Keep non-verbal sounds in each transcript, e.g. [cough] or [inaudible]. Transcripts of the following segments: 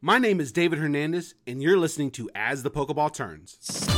My name is David Hernandez, and you're listening to As the Pokeball Turns.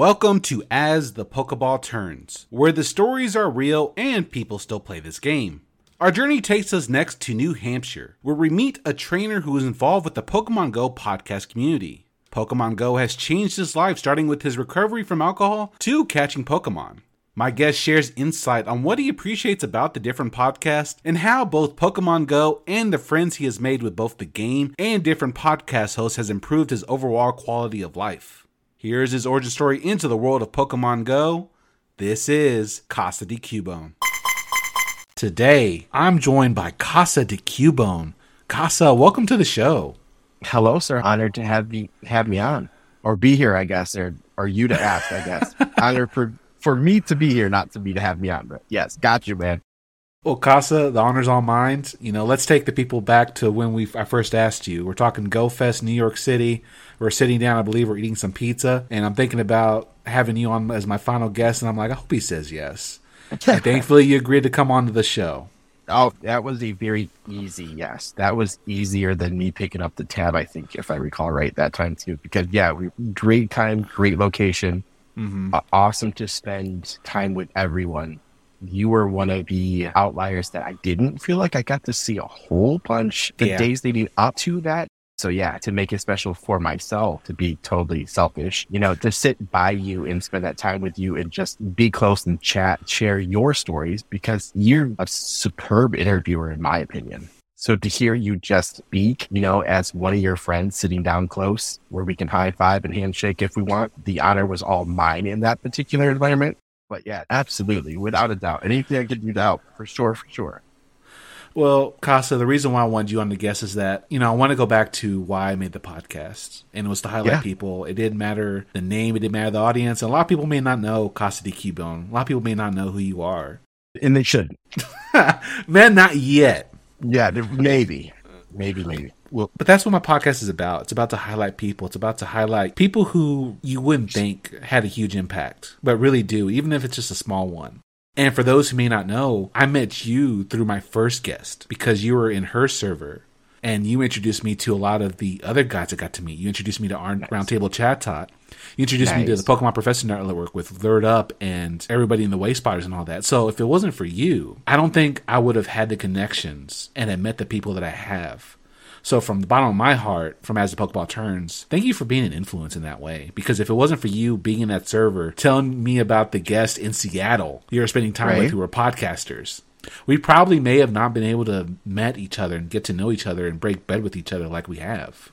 Welcome to As the Pokeball Turns, where the stories are real and people still play this game. Our journey takes us next to New Hampshire, where we meet a trainer who is involved with the Pokemon Go podcast community. Pokemon Go has changed his life starting with his recovery from alcohol to catching Pokemon. My guest shares insight on what he appreciates about the different podcasts and how both Pokemon Go and the friends he has made with both the game and different podcast hosts has improved his overall quality of life. Here's his origin story into the world of Pokemon Go. This is Casa de Cubone. Today, I'm joined by Casa de Cubone. Casa, welcome to the show. Hello, sir. Honored to have me have me on, or be here, I guess, or or you to ask, I guess. [laughs] Honored for for me to be here, not to be to have me on. But yes, got you, man. Well, Casa, the honor's all mine. You know, let's take the people back to when we I first asked you. We're talking Go Fest, New York City. We're sitting down, I believe, we're eating some pizza, and I'm thinking about having you on as my final guest, and I'm like, I hope he says yes. and [laughs] thankfully, you agreed to come on to the show. Oh, that was a very easy yes. That was easier than me picking up the tab, I think, if I recall right that time too. Because yeah, we great time, great location, Mm-hmm. uh, awesome to spend time with everyone. You were one of the outliers that I didn't feel like I got to see a whole bunch the Yeah. days leading up to that. So yeah, to make it special for myself, to be totally selfish, you know, to sit by you and spend that time with you and just be close and chat, share your stories because you're a superb interviewer, in my opinion. So to hear you just speak, you know, as one of your friends sitting down close where we can high five and handshake if we want, the honor was all mine in that particular environment. But yeah, absolutely, without a doubt. Anything I could do to help, for sure, for sure. Well, Casa, the reason why I wanted you on the guest is that, you know, I want to go back to why I made the podcast. And it was to highlight Yeah. people. It didn't matter the name, it didn't matter the audience. And a lot of people may not know Casa de Cubone. A lot of people may not know who you are. And they should. [laughs] Man, not yet. Yeah, maybe. Maybe, maybe. Well, But that's what my podcast is about. It's about to highlight people. It's about to highlight people who you wouldn't think had a huge impact, but really do, even if it's just a small one. And for those who may not know, I met you through my first guest because you were in her server and you introduced me to a lot of the other guys I got to meet. You introduced me to our Roundtable Chat Tot. You introduced me to the Pokemon Professor Network with Lured Up and everybody in the Way Spotters and all that. So if it wasn't for you, I don't think I would have had the connections and had met the people that I have. So from the bottom of my heart, from as the Pokeball turns, thank you for being an influence in that way. Because if it wasn't for you being in that server, telling me about the guest in Seattle you're spending time with who were podcasters, we probably may have not been able to met each other and get to know each other and break bed with each other like we have.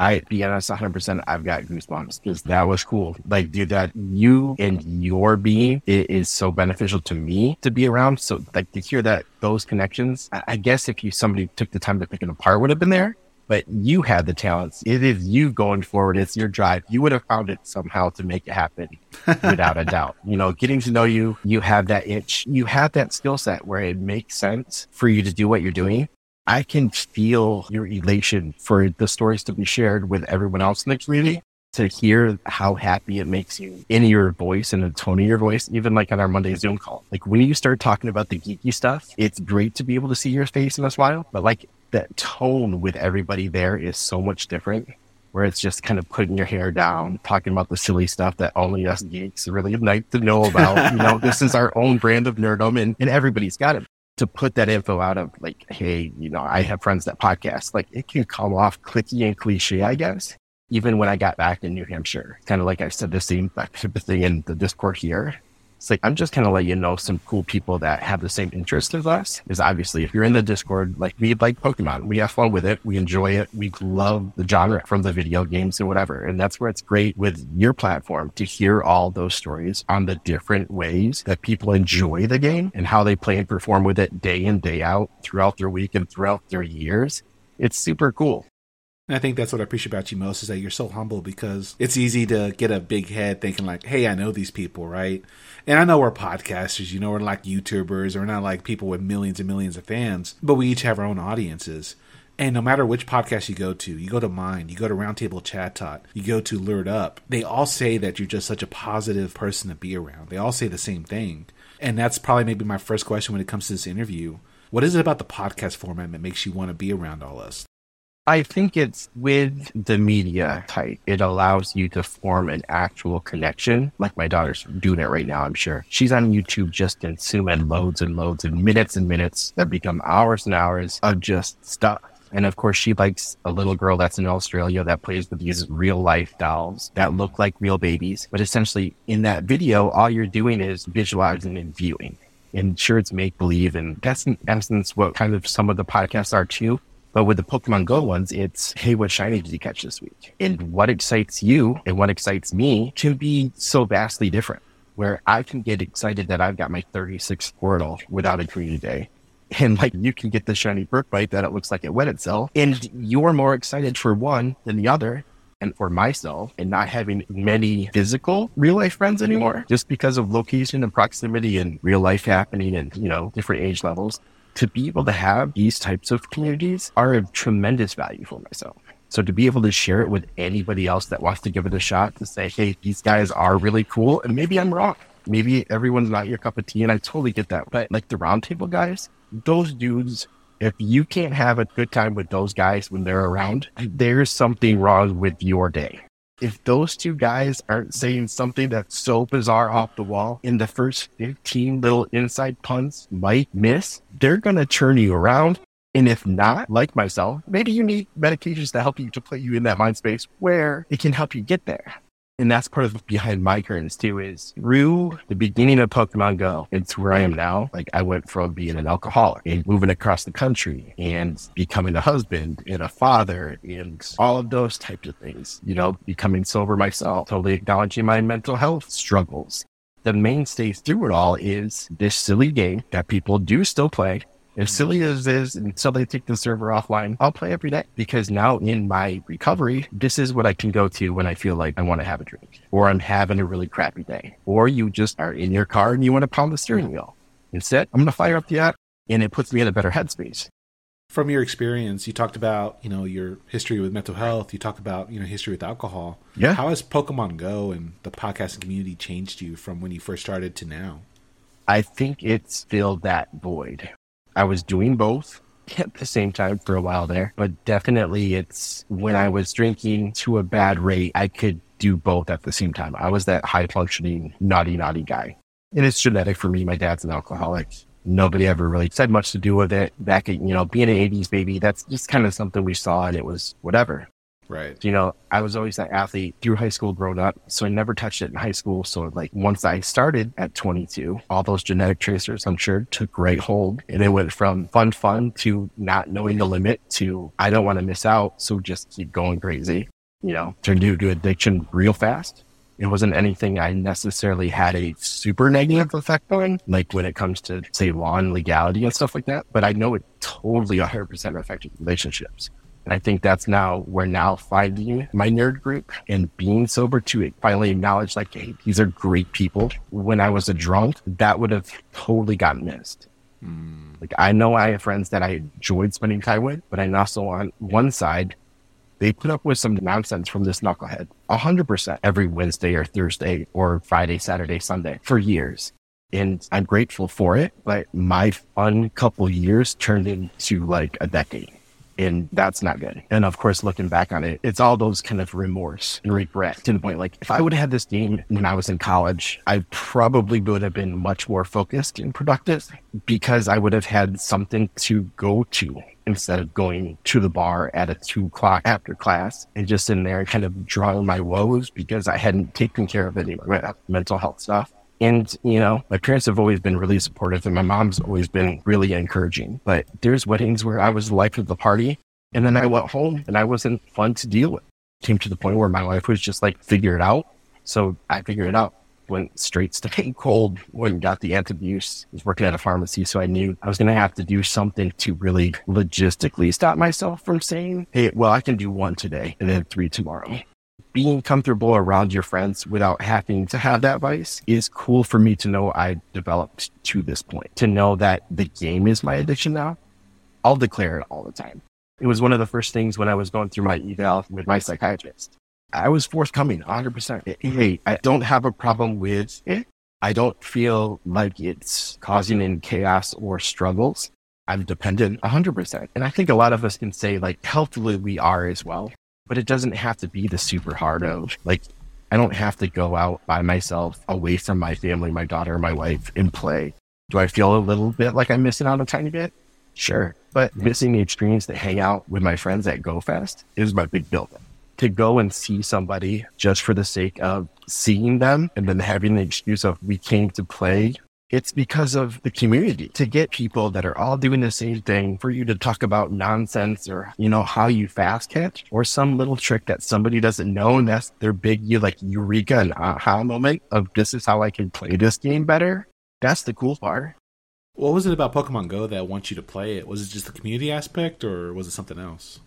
I be honest, 100%. I've got goosebumps because that was cool. Like, dude, that you and your being is so beneficial to me to be around. So, like, to hear that those connections, I, I guess if you somebody took the time to pick it apart, would have been there. But you had the talents. It is you going forward. It's your drive. You would have found it somehow to make it happen, [laughs] without a doubt. You know, getting to know you, you have that itch. You have that skill set where it makes sense for you to do what you're doing. I can feel your elation for the stories to be shared with everyone else in the community. To hear how happy it makes you in your voice and the tone of your voice, even like on our Monday Zoom call. Like when you start talking about the geeky stuff, it's great to be able to see your face in a smile, but like that tone with everybody there is so much different. Where it's just kind of putting your hair down, talking about the silly stuff that only us geeks really like to know about. you know, this is our own brand of nerdom, and, and everybody's got it to put that info out of like, hey, you know, I have friends that podcast. Like it can come off clicky and cliche, I guess. Even when I got back in New Hampshire, kind of like I said the same type of thing in the Discord here. It's like, I'm just kind of let you know some cool people that have the same interest as us. Is obviously, if you're in the Discord, like we like Pokemon, we have fun with it. We enjoy it. We love the genre from the video games and whatever. And that's where it's great with your platform to hear all those stories on the different ways that people enjoy the game and how they play and perform with it day in, day out throughout their week and throughout their years. It's super cool. And I think that's what I appreciate about you most is that you're so humble because it's easy to get a big head thinking like, hey, I know these people, right? And I know we're podcasters, you know, we're like YouTubers, we're not like people with millions and millions of fans, but we each have our own audiences. And no matter which podcast you go to, you go to mine, you go to Roundtable Chat Tot, you go to Lured Up, they all say that you're just such a positive person to be around. They all say the same thing. And that's probably maybe my first question when it comes to this interview. What is it about the podcast format that makes you want to be around all us? I think it's with the media type. It allows you to form an actual connection. Like my daughter's doing it right now, I'm sure. She's on YouTube just consuming loads and loads and minutes and minutes that become hours and hours of just stuff. And of course, she likes a little girl that's in Australia that plays with these real life dolls that look like real babies. But essentially, in that video, all you're doing is visualizing and viewing. And sure, it's make believe. And that's in essence what kind of some of the podcasts are too. But with the Pokemon Go ones, it's, hey, what shiny did you catch this week? And what excites you and what excites me can be so vastly different. Where I can get excited that I've got my 36th Squirtle without a green day. And like you can get the shiny bite that it looks like it wet itself. And you're more excited for one than the other. And for myself, and not having many physical real life friends anymore, just because of location and proximity and real life happening and, you know, different age levels to be able to have these types of communities are of tremendous value for myself. So to be able to share it with anybody else that wants to give it a shot to say, hey, these guys are really cool. And maybe I'm wrong. Maybe everyone's not your cup of tea. And I totally get that. But like the roundtable guys, those dudes, if you can't have a good time with those guys when they're around, there's something wrong with your day if those two guys aren't saying something that's so bizarre off the wall in the first 15 little inside puns might miss, they're going to turn you around. And if not, like myself, maybe you need medications to help you to put you in that mind space where it can help you get there. And that's part of behind my curtains too is through the beginning of Pokemon Go It's where I am now. Like I went from being an alcoholic and moving across the country and becoming a husband and a father and all of those types of things, you know, becoming sober myself, totally acknowledging my mental health struggles. The mainstay through it all is this silly game that people do still play as silly as it is until they take the server offline, I'll play every day because now in my recovery, this is what I can go to when I feel like I want to have a drink or I'm having a really crappy day or you just are in your car and you want to pound the steering wheel. Instead, I'm going to fire up the app and it puts me in a better headspace. From your experience, you talked about, you know, your history with mental health. You talked about, you know, history with alcohol. Yeah. How has Pokemon Go and the podcasting community changed you from when you first started to now? I think it's filled that void I was doing both at the same time for a while there, but definitely it's when I was drinking to a bad rate, I could do both at the same time. I was that high functioning, naughty, naughty guy. And it's genetic for me. My dad's an alcoholic. Nobody ever really said much to do with it. Back at, you know, being an 80s baby, that's just kind of something we saw and it was whatever. Right. You know, I was always that athlete through high school growing up. So I never touched it in high school. So like once I started at 22, all those genetic tracers, I'm sure took great hold and it went from fun, fun to not knowing the limit to I don't want to miss out. So just keep going crazy, you know, turned into addiction real fast. It wasn't anything I necessarily had a super negative effect on, like when it comes to say law and legality and stuff like that. But I know it totally 100% affected relationships. And I think that's now we're now finding my nerd group and being sober to finally acknowledge like, hey, these are great people. When I was a drunk, that would have totally gotten missed. Mm. Like I know I have friends that I enjoyed spending time with, but I also on one side, they put up with some nonsense from this knucklehead a hundred percent every Wednesday or Thursday or Friday, Saturday, Sunday for years. And I'm grateful for it, but my fun couple years turned into like a decade and that's not good. And of course, looking back on it, it's all those kind of remorse and regret to the point like if I would have had this game when I was in college, I probably would have been much more focused and productive because I would have had something to go to instead of going to the bar at a two o'clock after class and just in there kind of drawing my woes because I hadn't taken care of any of my mental health stuff. And, you know, my parents have always been really supportive and my mom's always been really encouraging. But there's weddings where I was the life of the party. And then I went home and I wasn't fun to deal with. Came to the point where my wife was just like, figure it out. So I figured it out. Went straight to cold when got the antabuse. Was working at a pharmacy, so I knew I was going to have to do something to really logistically stop myself from saying, "Hey, well, I can do one today and then three tomorrow." Being comfortable around your friends without having to have that vice is cool for me to know I developed to this point. To know that the game is my addiction now, I'll declare it all the time. It was one of the first things when I was going through my eval with my psychiatrist. I was forthcoming 100%. Hey, I don't have a problem with it. I don't feel like it's causing any chaos or struggles. I'm dependent 100%. And I think a lot of us can say, like, healthily we are as well but it doesn't have to be the super hard of like I don't have to go out by myself away from my family, my daughter, my wife and play. Do I feel a little bit like I'm missing out a tiny bit? Sure. But missing the experience to hang out with my friends at GoFest is my big buildup. To go and see somebody just for the sake of seeing them and then having the excuse of we came to play it's because of the community to get people that are all doing the same thing for you to talk about nonsense or, you know, how you fast catch or some little trick that somebody doesn't know. And that's their big, you like eureka and aha moment of this is how I can play this game better. That's the cool part. What was it about Pokemon Go that wants you to play it? Was it just the community aspect or was it something else?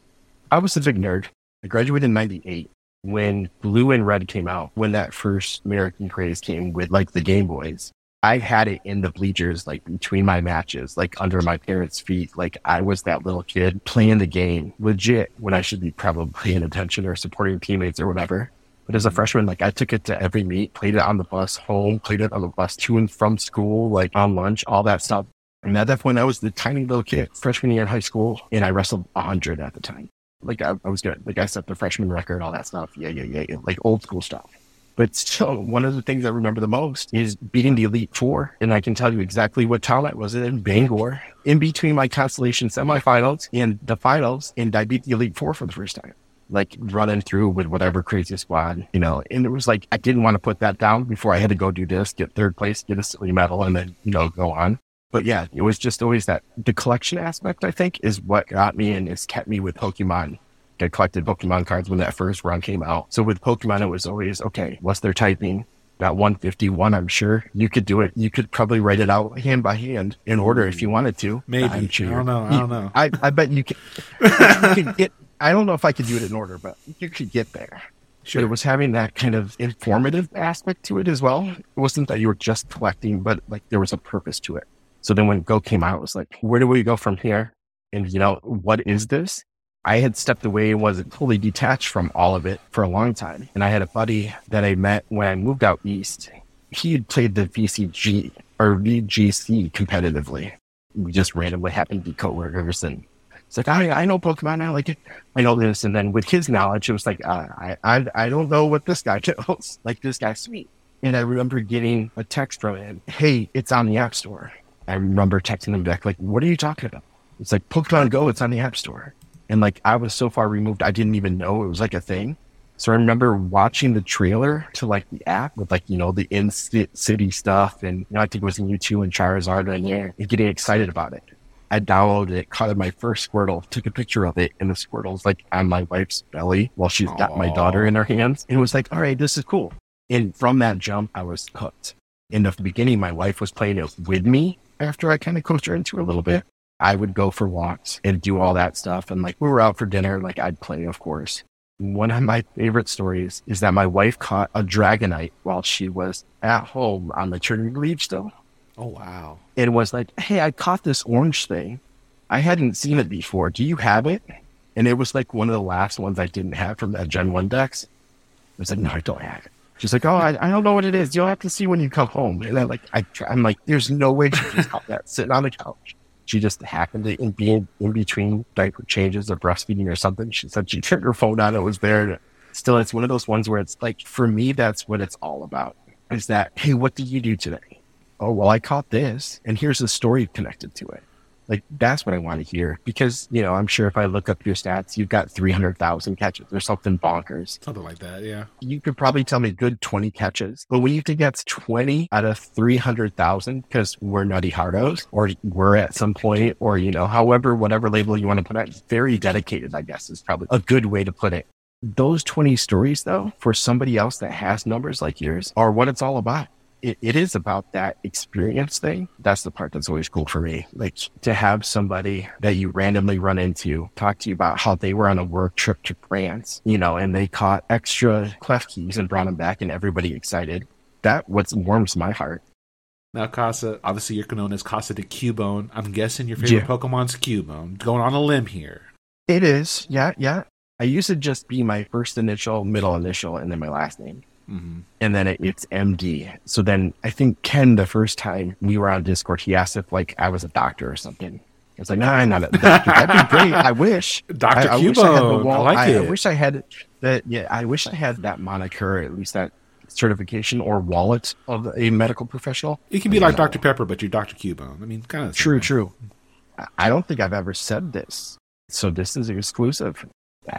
I was a big nerd. I graduated in 98 when Blue and Red came out, when that first American craze came with like the Game Boys. I had it in the bleachers, like between my matches, like under my parents' feet. Like I was that little kid playing the game legit when I should be probably paying attention or supporting teammates or whatever. But as a mm-hmm. freshman, like I took it to every meet, played it on the bus home, played it on the bus to and from school, like on lunch, all that stuff. And at that point, I was the tiny little kid, freshman year in high school, and I wrestled 100 at the time. Like I, I was good. Like I set the freshman record, all that stuff. Yeah, yeah, yeah, yeah. Like old school stuff. But still, one of the things I remember the most is beating the Elite Four. And I can tell you exactly what town I was in Bangor, in between my Constellation semifinals and the finals. And I beat the Elite Four for the first time. Like running through with whatever crazy squad, you know, and it was like, I didn't want to put that down before I had to go do this, get third place, get a silly medal, and then, you know, go on. But yeah, it was just always that the collection aspect, I think, is what got me and has kept me with Pokemon I collected Pokemon cards when that first run came out. So with Pokemon, it was always, okay, what's their typing? Got 151, I'm sure. You could do it. You could probably write it out hand by hand in order if you wanted to. Maybe. I'm sure. I don't know. I don't know. I, I bet you [laughs] could, you get, I don't know if I could do it in order, but you could get there. Sure. But it was having that kind of informative aspect to it as well. It wasn't that you were just collecting, but like there was a purpose to it. So then when Go came out, it was like, where do we go from here? And you know, what is this? I had stepped away and was totally detached from all of it for a long time. And I had a buddy that I met when I moved out east. He had played the VCG or VGC competitively. We just randomly happened to be coworkers and it's like, I, I know Pokemon. I like it. I know this. And then with his knowledge, it was like, uh, I, I, I don't know what this guy [laughs] knows. like this guy's sweet. And I remember getting a text from him. Hey, it's on the app store. I remember texting him back, like, what are you talking about? It's like Pokemon Go. It's on the app store. And like I was so far removed, I didn't even know it was like a thing. So I remember watching the trailer to like the app with like, you know, the in city stuff. And, you know, I think it was Mewtwo and Charizard and yeah, and getting excited about it. I downloaded it, caught my first Squirtle, took a picture of it, and the Squirtle's like on my wife's belly while she's Aww. got my daughter in her hands. And it was like, all right, this is cool. And from that jump, I was hooked. In the beginning, my wife was playing it with me after I kind of coached her into it a little bit. I would go for walks and do all that stuff. And like we were out for dinner, like I'd play, of course. One of my favorite stories is that my wife caught a dragonite while she was at home on the maternity leave still. Oh, wow. It was like, hey, I caught this orange thing. I hadn't seen it before. Do you have it? And it was like one of the last ones I didn't have from that Gen 1 dex. I was like, no, I don't have it. She's like, oh, I, I don't know what it is. You'll have to see when you come home. And I'm like, I, am like, there's no way she just caught that sitting on the couch she just happened to be in, in between diaper changes or breastfeeding or something. She said she turned her phone on. It was there. Still, it's one of those ones where it's like, for me, that's what it's all about is that, hey, what did you do today? Oh, well, I caught this and here's the story connected to it. Like that's what I want to hear because you know I'm sure if I look up your stats, you've got 300,000 catches or something bonkers. Something like that, yeah. You could probably tell me good 20 catches, but when you think that's 20 out of 300,000 because we're nutty hardos or we're at some point or you know however whatever label you want to put it, very dedicated. I guess is probably a good way to put it. Those 20 stories though, for somebody else that has numbers like yours, are what it's all about it, it is about that experience thing. That's the part that's always cool for me. Like to have somebody that you randomly run into talk to you about how they were on a work trip to France, you know, and they caught extra Klefkis and brought them back and everybody excited. That what warms my heart. Now, Casa, obviously you're known as Casa de Cubone. I'm guessing your favorite yeah. Pokemon's Cubone. Going on a limb here. It is. Yeah, yeah. I used to just be my first initial, middle initial, and then my last name. Mm-hmm. And then it, it's MD. So then I think Ken, the first time we were on Discord, he asked if like I was a doctor or something. I was like, no, I'm not a doctor. That'd be [laughs] great. I wish. Dr. I, I wish I had the wall. I, like I, I wish I had that. Yeah, I wish I had that moniker, at least that certification or wallet of a medical professional. It can be like Dr. Pepper, but you're Dr. Cubone. I mean, kind of. True, true. I don't think I've ever said this. So this is exclusive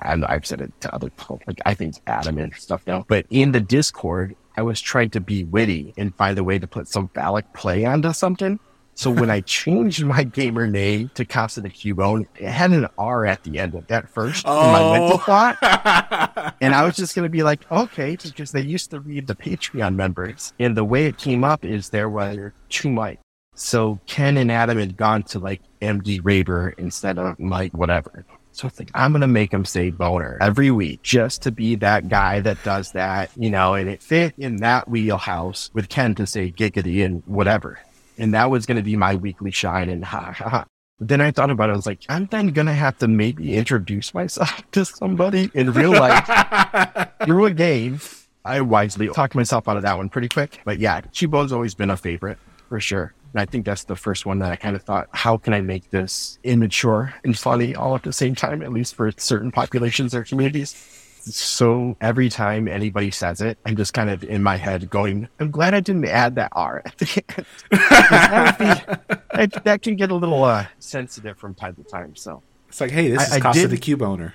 and I've said it to other people, like I think Adam and stuff now, but in the Discord, I was trying to be witty and find a way to put some phallic play onto something. So when I changed my gamer name to Casa de Cubone, it had an R at the end of that first oh. in my oh. mental oh. thought. [laughs] and I was just going to be like, okay, because they used to read the Patreon members. And the way it came up is there were two Mike. So Ken and Adam had gone to like MD Raber instead of Mike, whatever. So it's like, I'm going to make him say boner every week just to be that guy that does that, you know, and it fit in that wheelhouse with Ken to say giggity and whatever. And that was going to be my weekly shine and [laughs] ha ha ha. But then I thought about it. I was like, I'm then going to have to maybe introduce myself [laughs] to somebody in real life [laughs] through a game. I wisely talked myself out of that one pretty quick. But yeah, Cubone's always been a favorite for sure. And I think that's the first one that I kind of thought, how can I make this immature and funny all at the same time, at least for certain populations or communities? So every time anybody says it, I'm just kind of in my head going, I'm glad I didn't add that R at the end. that, [laughs] that, can get a little uh, sensitive from time to time. So it's like, hey, this I, is Casa did, the Cube owner.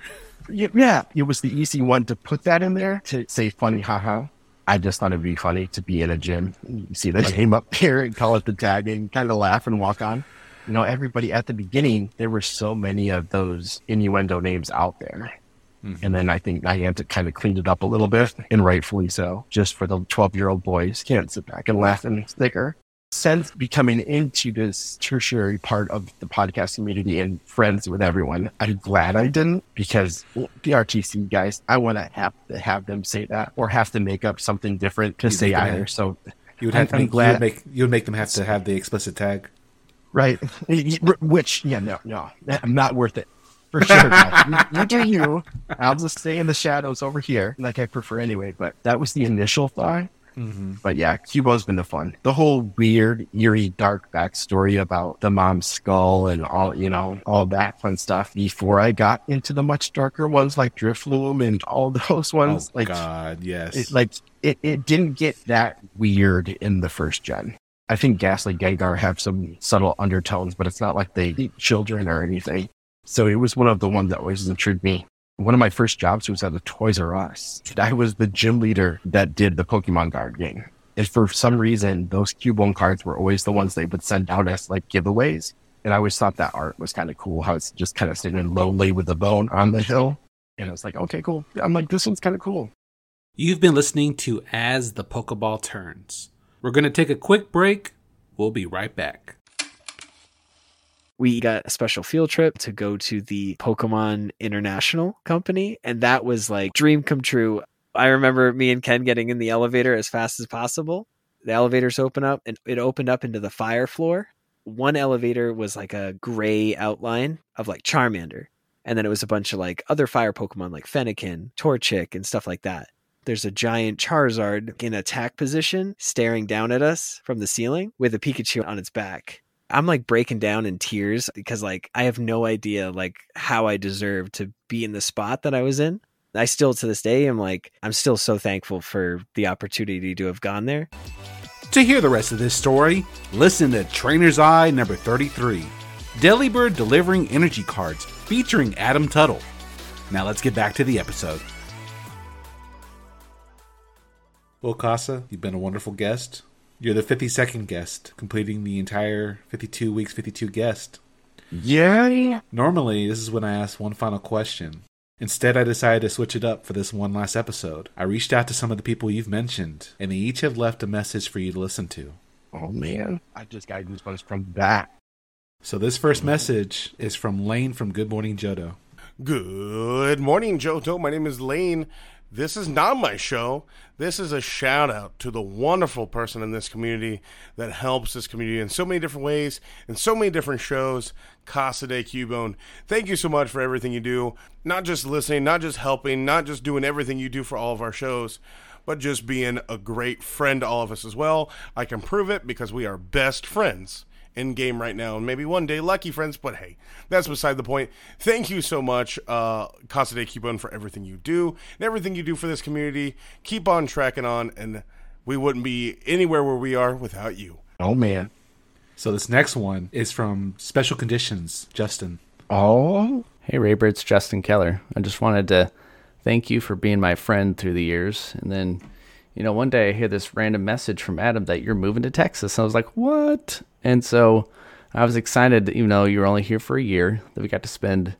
Yeah, it was the easy one to put that in there to say funny, haha. I just thought it'd be funny to be in a gym. You see the name up here and call it the tag and kind of laugh and walk on. You know, everybody at the beginning, there were so many of those innuendo names out there. Mm-hmm. And then I think Niantic kind of cleaned it up a little bit, and rightfully so, just for the 12 year old boys can't sit back and laugh and snicker since becoming into this tertiary part of the podcast community and friends with everyone, I'm glad I didn't because the RTC guys, I want to have to have them say that or have to make up something different to you say either. So you would have I'm, to make, glad, you would make you would make them have to have the explicit tag, right? Which yeah, no, no, I'm not worth it for sure. you, you do you. I'll just stay in the shadows over here, like I prefer anyway. But that was the initial thought. Mm-hmm. But yeah, Cubo's been the fun. The whole weird, eerie, dark backstory about the mom's skull and all, you know, all that fun stuff before I got into the much darker ones like Drifloon and all [laughs] those ones. Oh, like, God, yes. It, like, it, it didn't get that weird in the first gen. I think Gastly Gengar have some subtle undertones, but it's not like they eat children or anything. So it was one of the ones that always intrigued me one of my first jobs was at a Toys R Us. I was the gym leader that did the Pokemon card game. And for some reason, those Cubone cards were always the ones they would send out as like giveaways. And I always thought that art was kind of cool, how it's just kind of sitting lonely with the bone on the hill. And I was like, okay, cool. I'm like, this one's kind of cool. You've been listening to As the Pokeball Turns. We're going to take a quick break. We'll be right back we got a special field trip to go to the Pokemon International company. And that was like dream come true. I remember me and Ken getting in the elevator as fast as possible. The elevators open up and it opened up into the fire floor. One elevator was like a gray outline of like Charmander. And then it was a bunch of like other fire Pokemon like Fennekin, Torchic, and stuff like that. There's a giant Charizard in attack position staring down at us from the ceiling with a Pikachu on its back. I'm like breaking down in tears because like I have no idea like how I deserve to be in the spot that I was in. I still to this day am like I'm still so thankful for the opportunity to have gone there. To hear the rest of this story, listen to Trainer's Eye number 33. Delibird delivering energy cards featuring Adam Tuttle. Now let's get back to the episode. Well, Casa, you've been a wonderful guest. You're the 52nd guest, completing the entire 52 weeks, 52 guest. Yeah. Normally, this is when I ask one final question. Instead, I decided to switch it up for this one last episode. I reached out to some of the people you've mentioned, and they each have left a message for you to listen to. Oh man, I just got goosebumps from that. So, this first message is from Lane from Good Morning Johto. Good morning, Johto. My name is Lane. This is not my show. This is a shout out to the wonderful person in this community that helps this community in so many different ways, in so many different shows. Casa de Cubone. Thank you so much for everything you do. Not just listening, not just helping, not just doing everything you do for all of our shows, but just being a great friend to all of us as well. I can prove it because we are best friends in game right now, and maybe one day lucky friends. But hey, that's beside the point. Thank you so much, uh, Casa de Cubone, for everything you do and everything you do for this community. Keep on tracking on, and we wouldn't be anywhere where we are without you. Oh man. So, this next one is from Special Conditions, Justin. Oh. Hey, Raber, it's Justin Keller. I just wanted to thank you for being my friend through the years. And then, you know, one day I hear this random message from Adam that you're moving to Texas. And I was like, what? And so I was excited, that you know, you were only here for a year, that we got to spend,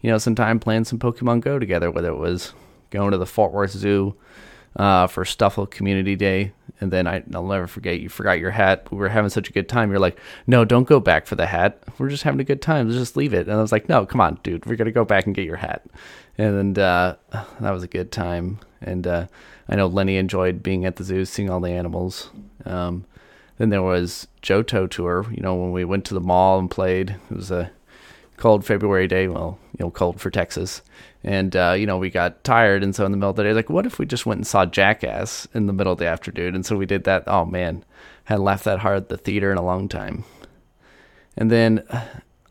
you know, some time playing some Pokemon Go together, whether it was going to the Fort Worth Zoo uh, for Stufful Community Day. And then I, I'll never forget, you forgot your hat. We were having such a good time. You're like, no, don't go back for the hat. We're just having a good time. Let's just leave it. And I was like, no, come on, dude. We're going to go back and get your hat. And uh, that was a good time. And uh, I know Lenny enjoyed being at the zoo, seeing all the animals. Um, then there was Johto Tour, you know, when we went to the mall and played. It was a cold February day. Well, you know, cold for Texas. And, uh, you know, we got tired. And so in the middle of the day, like, what if we just went and saw Jackass in the middle of the afternoon? And so we did that. Oh, man. Hadn't laughed that hard at the theater in a long time. And then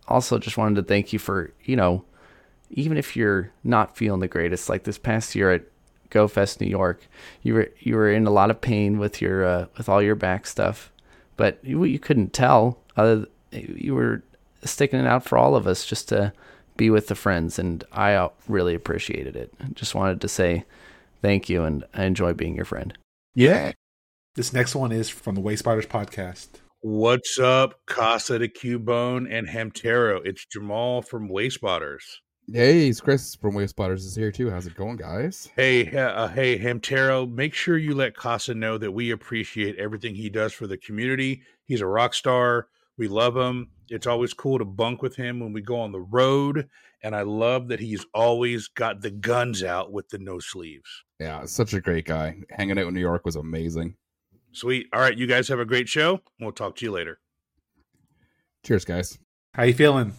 also just wanted to thank you for, you know, even if you're not feeling the greatest, like this past year at GoFest New York, you were you were in a lot of pain with your uh, with all your back stuff, but you, you couldn't tell. Other you were sticking it out for all of us just to be with the friends, and I uh, really appreciated it. Just wanted to say thank you, and I enjoy being your friend. Yeah. This next one is from the Wayspotters podcast. What's up, Casa de Cubone and Hamtaro? It's Jamal from Wayspotters. Hey, it's Chris from Wayspotters is here too. How's it going, guys? Hey, uh, hey, Hamtaro, make sure you let Casa know that we appreciate everything he does for the community. He's a rock star. We love him. It's always cool to bunk with him when we go on the road. And I love that he's always got the guns out with the no sleeves. Yeah, such a great guy. Hanging out in New York was amazing. Sweet. All right, you guys have a great show. We'll talk to you later. Cheers, guys. How you feeling?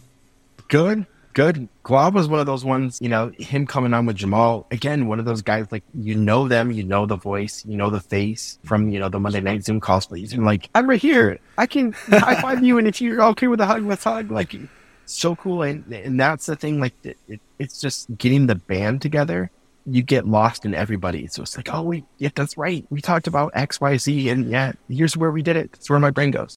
Good. Good. Guab was one of those ones, you know, him coming on with Jamal. Again, one of those guys, like, you know them, you know the voice, you know the face from, you know, the Monday Night Zoom calls, but he's like, I'm right here. I can high five you. And if you're okay with a hug, let's hug. Like, so cool. And, and that's the thing, like, it, it, it's just getting the band together. You get lost in everybody. So it's like, oh, wait, yeah, that's right. We talked about X, Y, Z. And yeah, here's where we did it. That's where my brain goes.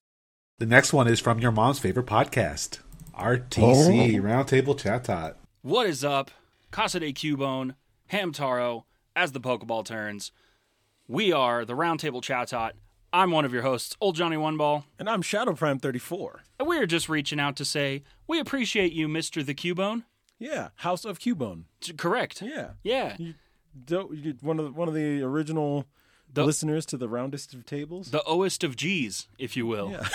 The next one is from your mom's favorite podcast, RTC oh. Roundtable Chat Tot. What is up? Casa de Cubone, Hamtaro, as the Pokeball turns. We are the Roundtable Chat Tot. I'm one of your hosts, Old Johnny One Ball. And I'm Shadow Prime 34. And we are just reaching out to say we appreciate you, Mr. the Cubone. Yeah, House of Cubone. T- correct. Yeah. Yeah. You, do, you, one of the, one of the original The- listeners to the roundest of tables. The oest of G's, if you will. yeah.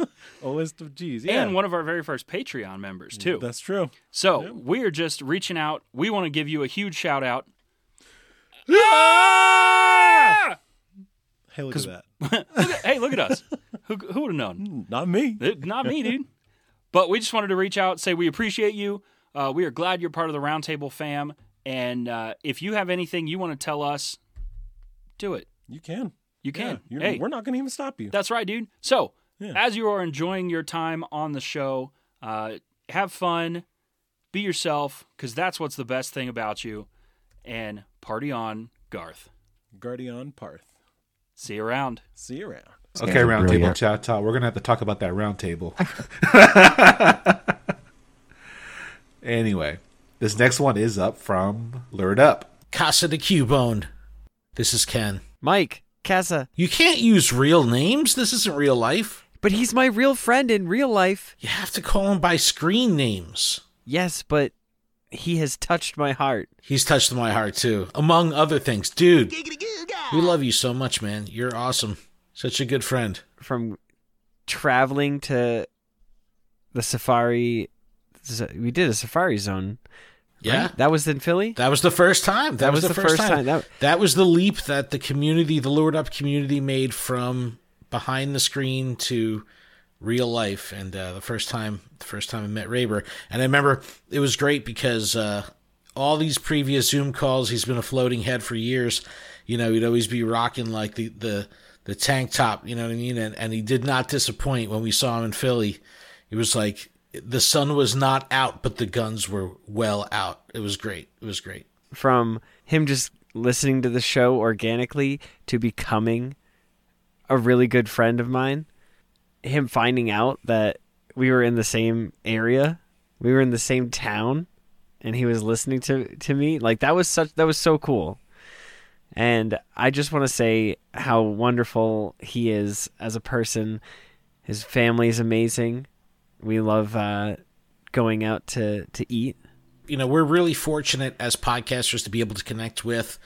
[laughs] Oest of G's. Yeah. And one of our very first Patreon members, too. That's true. So we're just reaching out. We want to give you a huge shout out. Hey, look at that. [laughs] Look at- hey, look at us. Who, who would have known? Not me. It- not me, dude. But we just wanted to reach out, and say we appreciate you. Uh, we are glad you're part of the Roundtable fam. And uh, if you have anything you want to tell us, do it. You can. You can. Yeah, hey, We're not going to even stop you. that's right, dude. So, Yeah. as you are enjoying your time on the show, uh, have fun, be yourself, because that's what's the best thing about you. And party on, Garth. Guardian Parth. See you around. See you around. Okay, round table chat talk. We're gonna have to talk about that round table. [laughs] anyway, this next one is up from Lured Up. Casa de Cubone. This is Ken. Mike, Casa. You can't use real names. This isn't real life. But he's my real friend in real life. You have to call him by screen names. Yes, but he has touched my heart. He's touched my heart too, among other things. Dude, we love you so much, man. You're awesome. Such a good friend. From traveling to the safari, we did a safari zone. Yeah. right? that was in Philly. That was the first time. That, was, the, first, time. That- That was the leap that the community, the lured up community, made from behind the screen to real life. And uh, the first time, the first time I met Raber, and I remember it was great because uh, all these previous Zoom calls, he's been a floating head for years. You know, he'd always be rocking like the the the tank top. You know what I mean? And and he did not disappoint when we saw him in Philly. It was like the sun was not out, but the guns were well out. It was great. It was great. from him just listening to the show organically to becoming a really good friend of mine. Him finding out that we were in the same area, we were in the same town, and he was listening to to me. Like that was such that was so cool. And I just want to say how wonderful he is as a person. His family is amazing. We love uh, going out to, to eat. you know, we're really fortunate as podcasters to be able to connect with,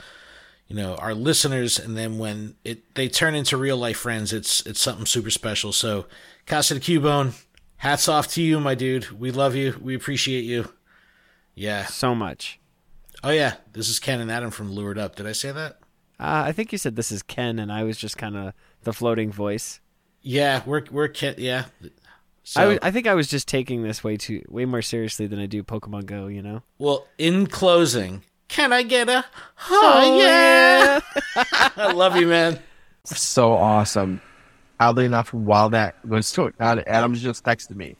you know, our listeners, and then when it they turn into real life friends, it's it's something super special. So, Casa de Cubone, hats off to you, my dude. We love you. We appreciate you. Yeah. So much. Oh yeah, this is Ken and Adam from Lured Up. Did I say that? Uh, I think you said this is Ken, and I was just kind of the floating voice. Yeah, we're we're Ken. Yeah. So, I, w- I think I was just taking this way too way more seriously than I do Pokemon Go. You know. well, in closing, can I get a oh, yeah? [laughs] I love you, man. So awesome. Oddly enough, while that was going on, Adams just texted me.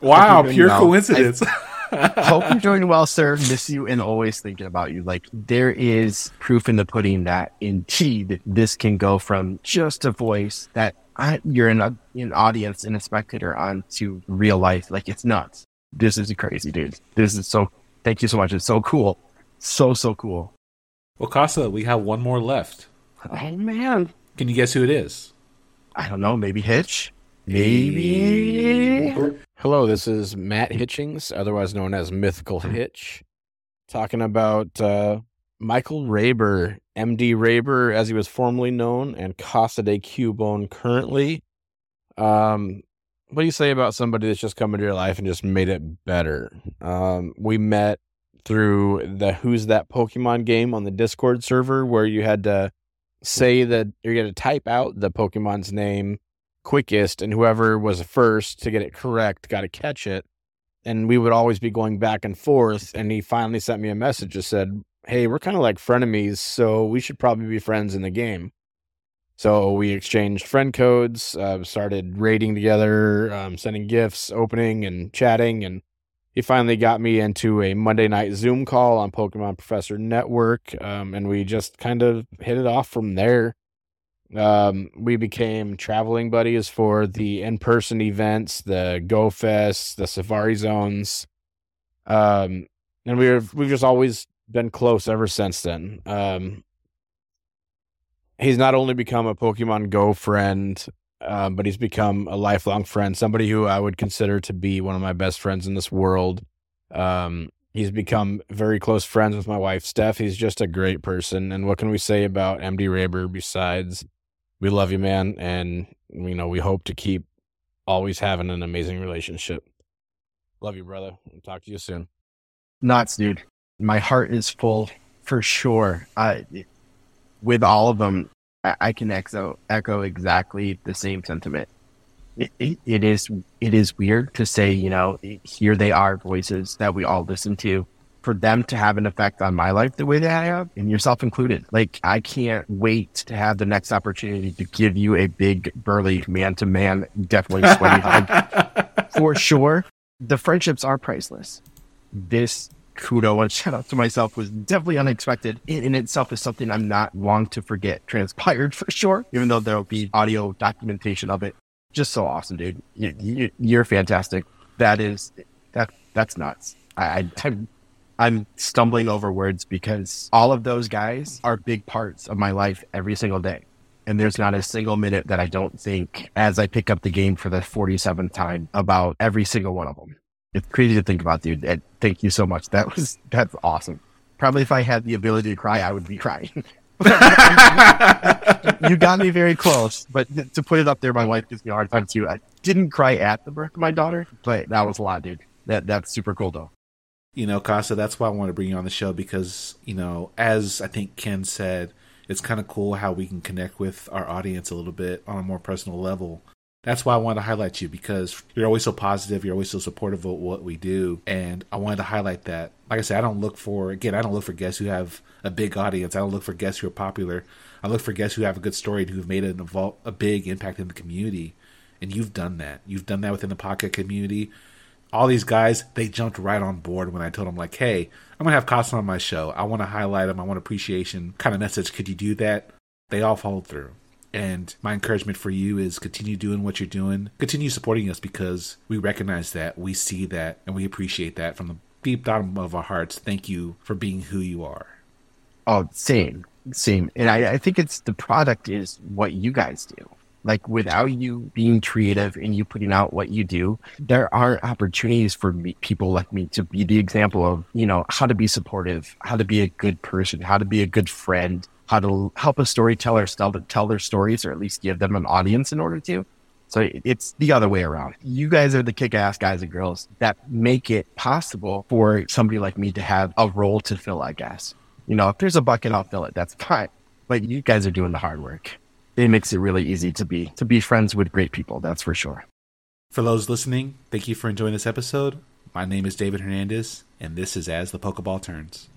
Wow, pure well. coincidence. Hope you're doing well, sir. Miss you and always thinking about you. Like there is proof in the pudding that indeed this can go from just a voice that I, you're in a, an audience and a spectator on to real life. Like it's nuts. This is crazy, dude. This is so. Thank you so much. It's so cool. So so cool. well, Casa, we have one more left. Oh man. Can you guess who it is? I don't know. Maybe Hitch. Maybe. Hello, this is Matt Hitchings, otherwise known as Mythical Hitch, talking about uh, Michael Raber, MD Raber, as he was formerly known, and Casa de Cubone currently. Um, what do you say about somebody that's just come into your life and just made it better? Um, we met through the Who's That Pokemon game on the Discord server where you had to say that you had to type out the Pokemon's name quickest and whoever was first to get it correct got to catch it. And we would always be going back and forth and he finally sent me a message that said hey we're kind of like frenemies so we should probably be friends in the game. So we exchanged friend codes uh, started raiding together um, sending gifts opening and chatting and he finally got me into a monday night zoom call on pokemon professor network um, and we just kind of hit it off from there um, we became traveling buddies for the in-person events, the Go Fest, the Safari Zones, um, and we have we've just always been close ever since then. Um, he's not only become a Pokemon Go friend, um, but he's become a lifelong friend, somebody who I would consider to be one of my best friends in this world. Um, he's become very close friends with my wife, Steph. He's just a great person. And what can we say about MD Raber besides we love you, man, and you know we hope to keep always having an amazing relationship. Love you, brother. I'll talk to you soon. nuts, dude. My heart is full for sure. I, with all of them, I, I can echo echo exactly the same sentiment. It, it, it is it is weird to say, you know, here they are voices that we all listen to. For them to have an effect on my life the way they have, and yourself included, like I can't wait to have the next opportunity to give you a big, burly, man to man, definitely sweaty hug [laughs] for sure. The friendships are priceless. This kudo and shout out to myself was definitely unexpected. It in itself is something I'm not long to forget. Transpired for sure, even though there'll be audio documentation of it. Just so awesome, dude. You, you, you're fantastic. That is that that's nuts. I, I I'm stumbling over words because all of those guys are big parts of my life every single day. And there's not a single minute that I don't think as I pick up the game for the 47th time about every single one of them. It's crazy to think about, dude. And thank you so much. That was, that's awesome. Probably if I had the ability to cry, I would be crying. [laughs] you got me very close, but to put it up there, my wife gives me a hard time too. I didn't cry at the birth of my daughter, but that was a lot, dude. That that's super cool though. You know, Casa, that's why I want to bring you on the show because, you know, as I think Ken said, it's kind of cool how we can connect with our audience a little bit on a more personal level. That's why I wanted to highlight you because you're always so positive, you're always so supportive of what we do, and I wanted to highlight that. Like I said, I don't look for again, I don't look for guests who have a big audience. I don't look for guests who are popular. I look for guests who have a good story and who've made an evol- a big impact in the community. And you've done that. You've done that within the pocket community. All these guys, they jumped right on board when I told them, like, hey, I'm gonna have Casa on my show. I want to highlight him. I want appreciation kind of message. Could you do that? They all followed through. And my encouragement for you is continue doing what you're doing. Continue supporting us because we recognize that, we see that, and we appreciate that from the deep bottom of our hearts. Thank you for being who you are. Oh, same, same. And I, I think it's the product is what you guys do. Like without you being creative and you putting out what you do, there aren't opportunities for me, people like me to be the example of, you know, how to be supportive, how to be a good person, how to be a good friend, how to help a storyteller tell, tell their stories or at least give them an audience in order to. So it's the other way around. You guys are the kick ass guys and girls that make it possible for somebody like me to have a role to fill, I guess. You know, if there's a bucket, I'll fill it. That's [laughs] fine. But you guys are doing the hard work. It makes it really easy to be to be friends with great people. That's for sure. For those listening, thank you for enjoying this episode. My name is David Hernandez, and this is As the Pokeball Turns.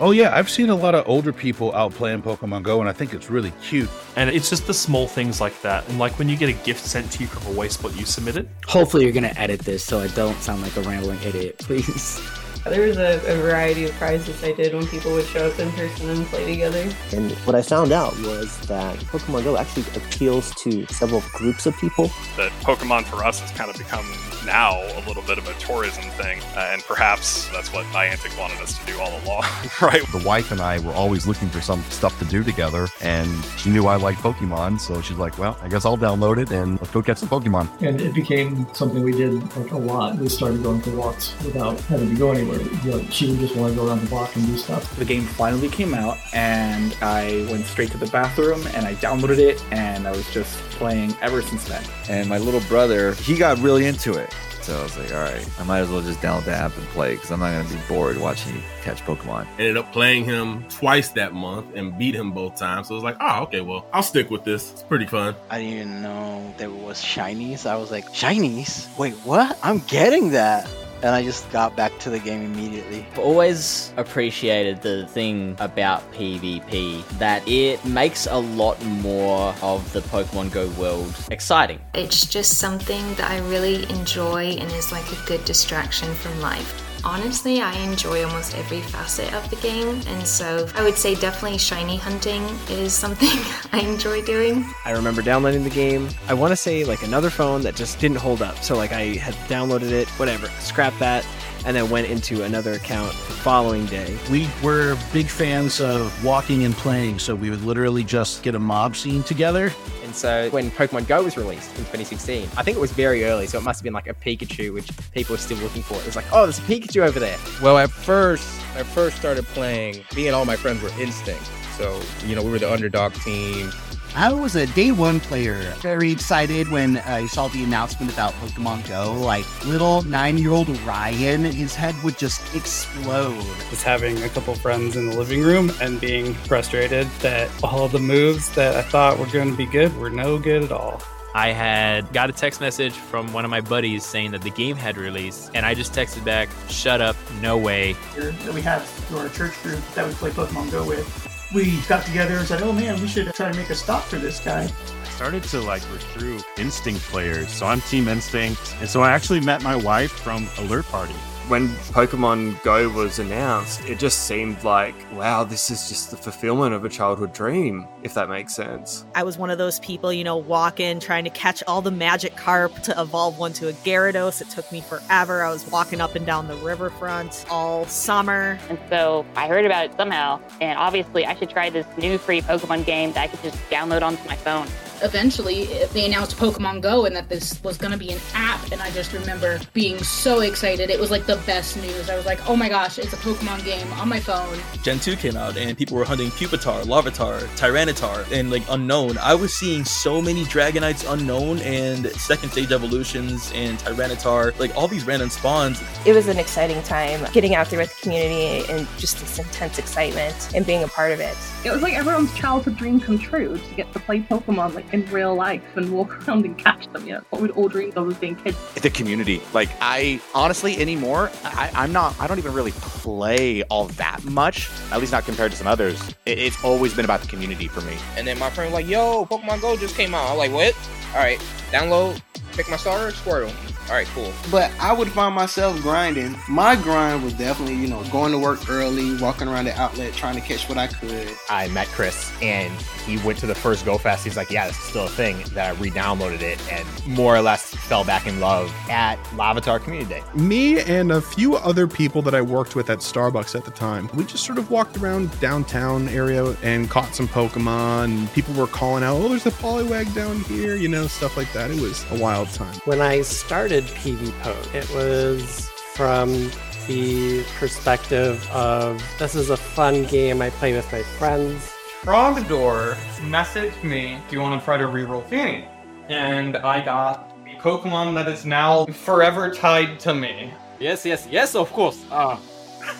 Oh yeah, I've seen a lot of older people out playing Pokemon Go, and I think it's really cute. And it's just the small things like that, and like when you get a gift sent to you from a Wayspot you submit it. Hopefully, you're gonna edit this so I don't sound like a rambling idiot, [laughs] please. There was a, a, variety of prizes I did when people would show up in person and play together. And what I found out was that Pokemon Go actually appeals to several groups of people. That Pokemon for us has kind of become now a little bit of a tourism thing, uh, and perhaps that's what Niantic wanted us to do all along, [laughs] right? The wife and I were always looking for some stuff to do together, and she knew I liked Pokemon, so she's like, "Well, I guess I'll download it and let's go catch some Pokemon." And it became something we did like a lot. We started going for walks without having to go anywhere. You know, she would just want to go around the block and do stuff. The game finally came out, and I went straight to the bathroom and I downloaded it, and I was just playing ever since then. And my little brother, he got really into it. So I was like, all right, I might as well just download the app and play because I'm not going to be bored watching you catch Pokemon. Ended up playing him twice that month and beat him both times. So I was like, oh, okay, well, I'll stick with this. It's pretty fun. I didn't even know there was shinies. I was like, shinies? Wait, what? I'm getting that and I just got back to the game immediately. I've always appreciated the thing about PvP that it makes a lot more of the Pokemon Go world exciting. It's just something that I really enjoy and is like a good distraction from life. Honestly, I enjoy almost every facet of the game, and so I would say definitely shiny hunting is something [laughs] I enjoy doing. I remember downloading the game. I want to say like another phone that just didn't hold up. So like I had downloaded it, whatever, scrap that, and then went into another account the following day. We were big fans of walking and playing, so we would literally just get a mob scene together. And so when Pokemon Go was released in 2016, I think it was very early, so it must have been like a Pikachu, which people were still looking for. It was like, oh, there's a Pikachu over there. Well, at first, I first started playing, me and all my friends were Instinct. So, you know, we were the underdog team. I was a day one player. Very excited when I saw the announcement about Pokemon Go. Like little nine year old Ryan, his head would just explode. Just having a couple friends in the living room and being frustrated that all the moves that I thought were going to be good were no good at all. I had got a text message from one of my buddies saying that the game had released, and I just texted back, "Shut up, no way." That we have through our church group that we play Pokemon Go with we got together and said, "Oh man, we should try to make a stop for this guy." I started to like recruit Instinct players. So I'm Team Instinct. And so I actually met my wife from Alert Party. When Pokemon Go was announced, it just seemed like, wow, this is just the fulfillment of a childhood dream, if that makes sense. I was one of those people, you know, walking, trying to catch all the Magikarp to evolve one to a Gyarados. It took me forever. I was walking up and down the riverfront all summer. And so I heard about it somehow, and obviously I should try this new free Pokemon game that I could just download onto my phone. Eventually, they announced Pokemon Go and that this was going to be an app, and I just remember being so excited. It was like the best news. I was like, oh my gosh, it's a Pokemon game on my phone. Gen 2 came out and people were hunting Pupitar, Larvitar, Tyranitar, and like Unown. I was seeing so many Dragonites Unown and second stage evolutions and Tyranitar, like all these random spawns. It was an exciting time getting out there with the community and just this intense excitement and being a part of it. It was like everyone's childhood dream come true to get to play Pokemon like in real life and walk [laughs] around and catch them. You know, what we'd all dreamed of as being kids. The community, like I honestly anymore, I, I'm not. I don't even really play all that much. At least not compared to some others. It, it's always been about the community for me. And then my friend was like, yo, Pokemon Go just came out. I'm like, what? All right, download, pick my starter, Squirtle. All right, cool. But I would find myself grinding. My grind was definitely, you know, going to work early, walking around the outlet, trying to catch what I could. I met Chris and he went to the first Go Fest. He's like, yeah, this is still a thing. That I re-downloaded it and more or less fell back in love at Larvitar Community Day. Me and a few other people that I worked with at Starbucks at the time, we just sort of walked around downtown area and caught some Pokemon. People were calling out, oh, there's a Poliwag down here, you know, stuff like that. It was a wild time. When I started PV Poke, it was from the perspective of this is a fun game I play with my friends. Frogdor messaged me, Do you want to try to reroll Fanny? And I got a Pokemon that is now forever tied to me. Yes, yes, yes, of course. Uh,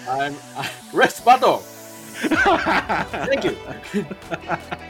I'm [laughs] uh, Rex Battle. [laughs] Thank you. [laughs]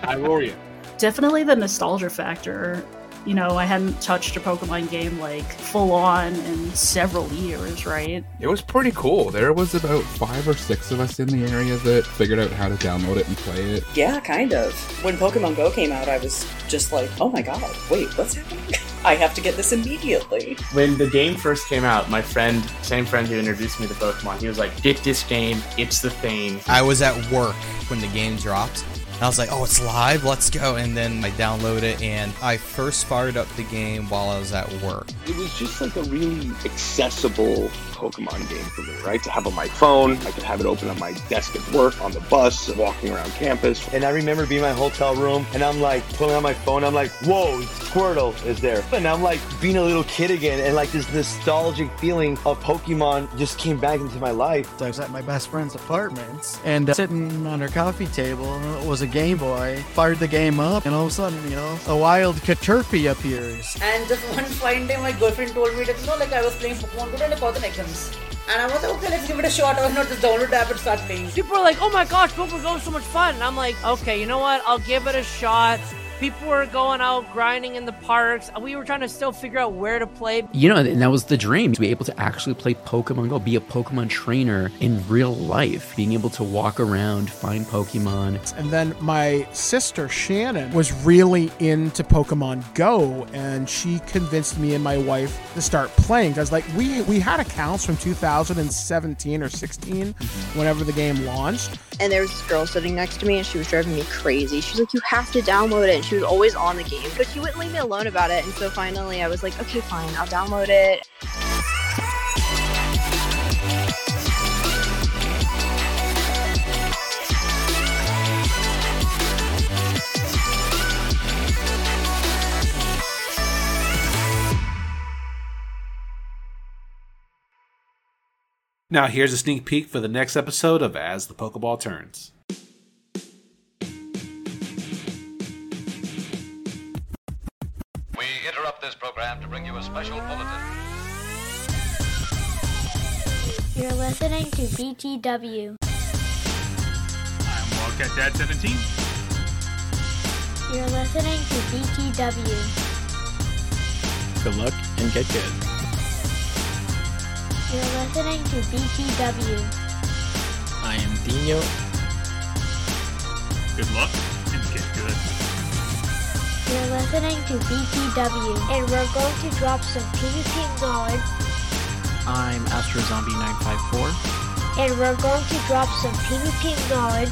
I warrior. Definitely the nostalgia factor. You know, I hadn't touched a Pokemon game like full on in several years, right? It was pretty cool. There was about five or six of us in the area that figured out how to download it and play it. Yeah, kind of. When Pokemon Go came out, I was just like, oh my god, wait, what's happening? [laughs] I have to get this immediately. When the game first came out, my friend, same friend who introduced me to Pokemon, he was like, get this game, it's the thing. I was at work when the game dropped. And I was like, oh, it's live, let's go. And then I download it, and I first fired up the game while I was at work. It was just like a really accessible Pokemon game for me, right? To have on my phone, I could have it open on my desk at work, on the bus, walking around campus. And I remember being in my hotel room, and I'm like pulling out my phone, I'm like, whoa, Squirtle is there. And I'm like being a little kid again, and like this nostalgic feeling of Pokemon just came back into my life. So I was at my best friend's apartment, and uh, sitting on her coffee table was a Game Boy. Fired the game up, and all of a sudden, you know, a wild Caterpie appears. And just [laughs] one fine day, my girlfriend told me that, you know, like I was playing Pokemon Go and I got the items. And I was like, okay, let's give it a shot. I was not just download the app and start playing. People are like, oh my gosh, Pokemon Go is so much fun. And I'm like, okay, you know what? I'll give it a shot. People were going out grinding in the parks. We were trying to still figure out where to play. You know, and that was the dream to be able to actually play Pokemon Go, be a Pokemon trainer in real life, being able to walk around, find Pokemon. And then my sister Shannon was really into Pokemon Go, and she convinced me and my wife to start playing. Because like we we had accounts from 2017 or 16, whenever the game launched. And there was this girl sitting next to me, and she was driving me crazy. She was like, "You have to download it." And she was always on the game, but she wouldn't leave me alone about it. And so finally, I was like, "Okay, fine, I'll download it." Now, here's a sneak peek for the next episode of As the Pokeball Turns. We interrupt this program to bring you a special bulletin. You're listening to BTW. I'm Wildcat Dad 17. You're listening to BTW. Good luck and get good. You're listening to BTW. I am Dino. Good luck and get good. You're listening to BTW, and we're going to drop some PvP knowledge, I'm Astro Zombie 954. and we're going to drop some PvP knowledge.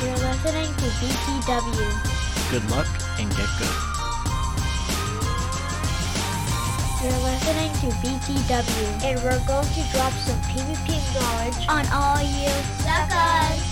You're listening to BTW. Good luck and get good. You're listening to BTW, and we're going to drop some PvP knowledge on all you suckers.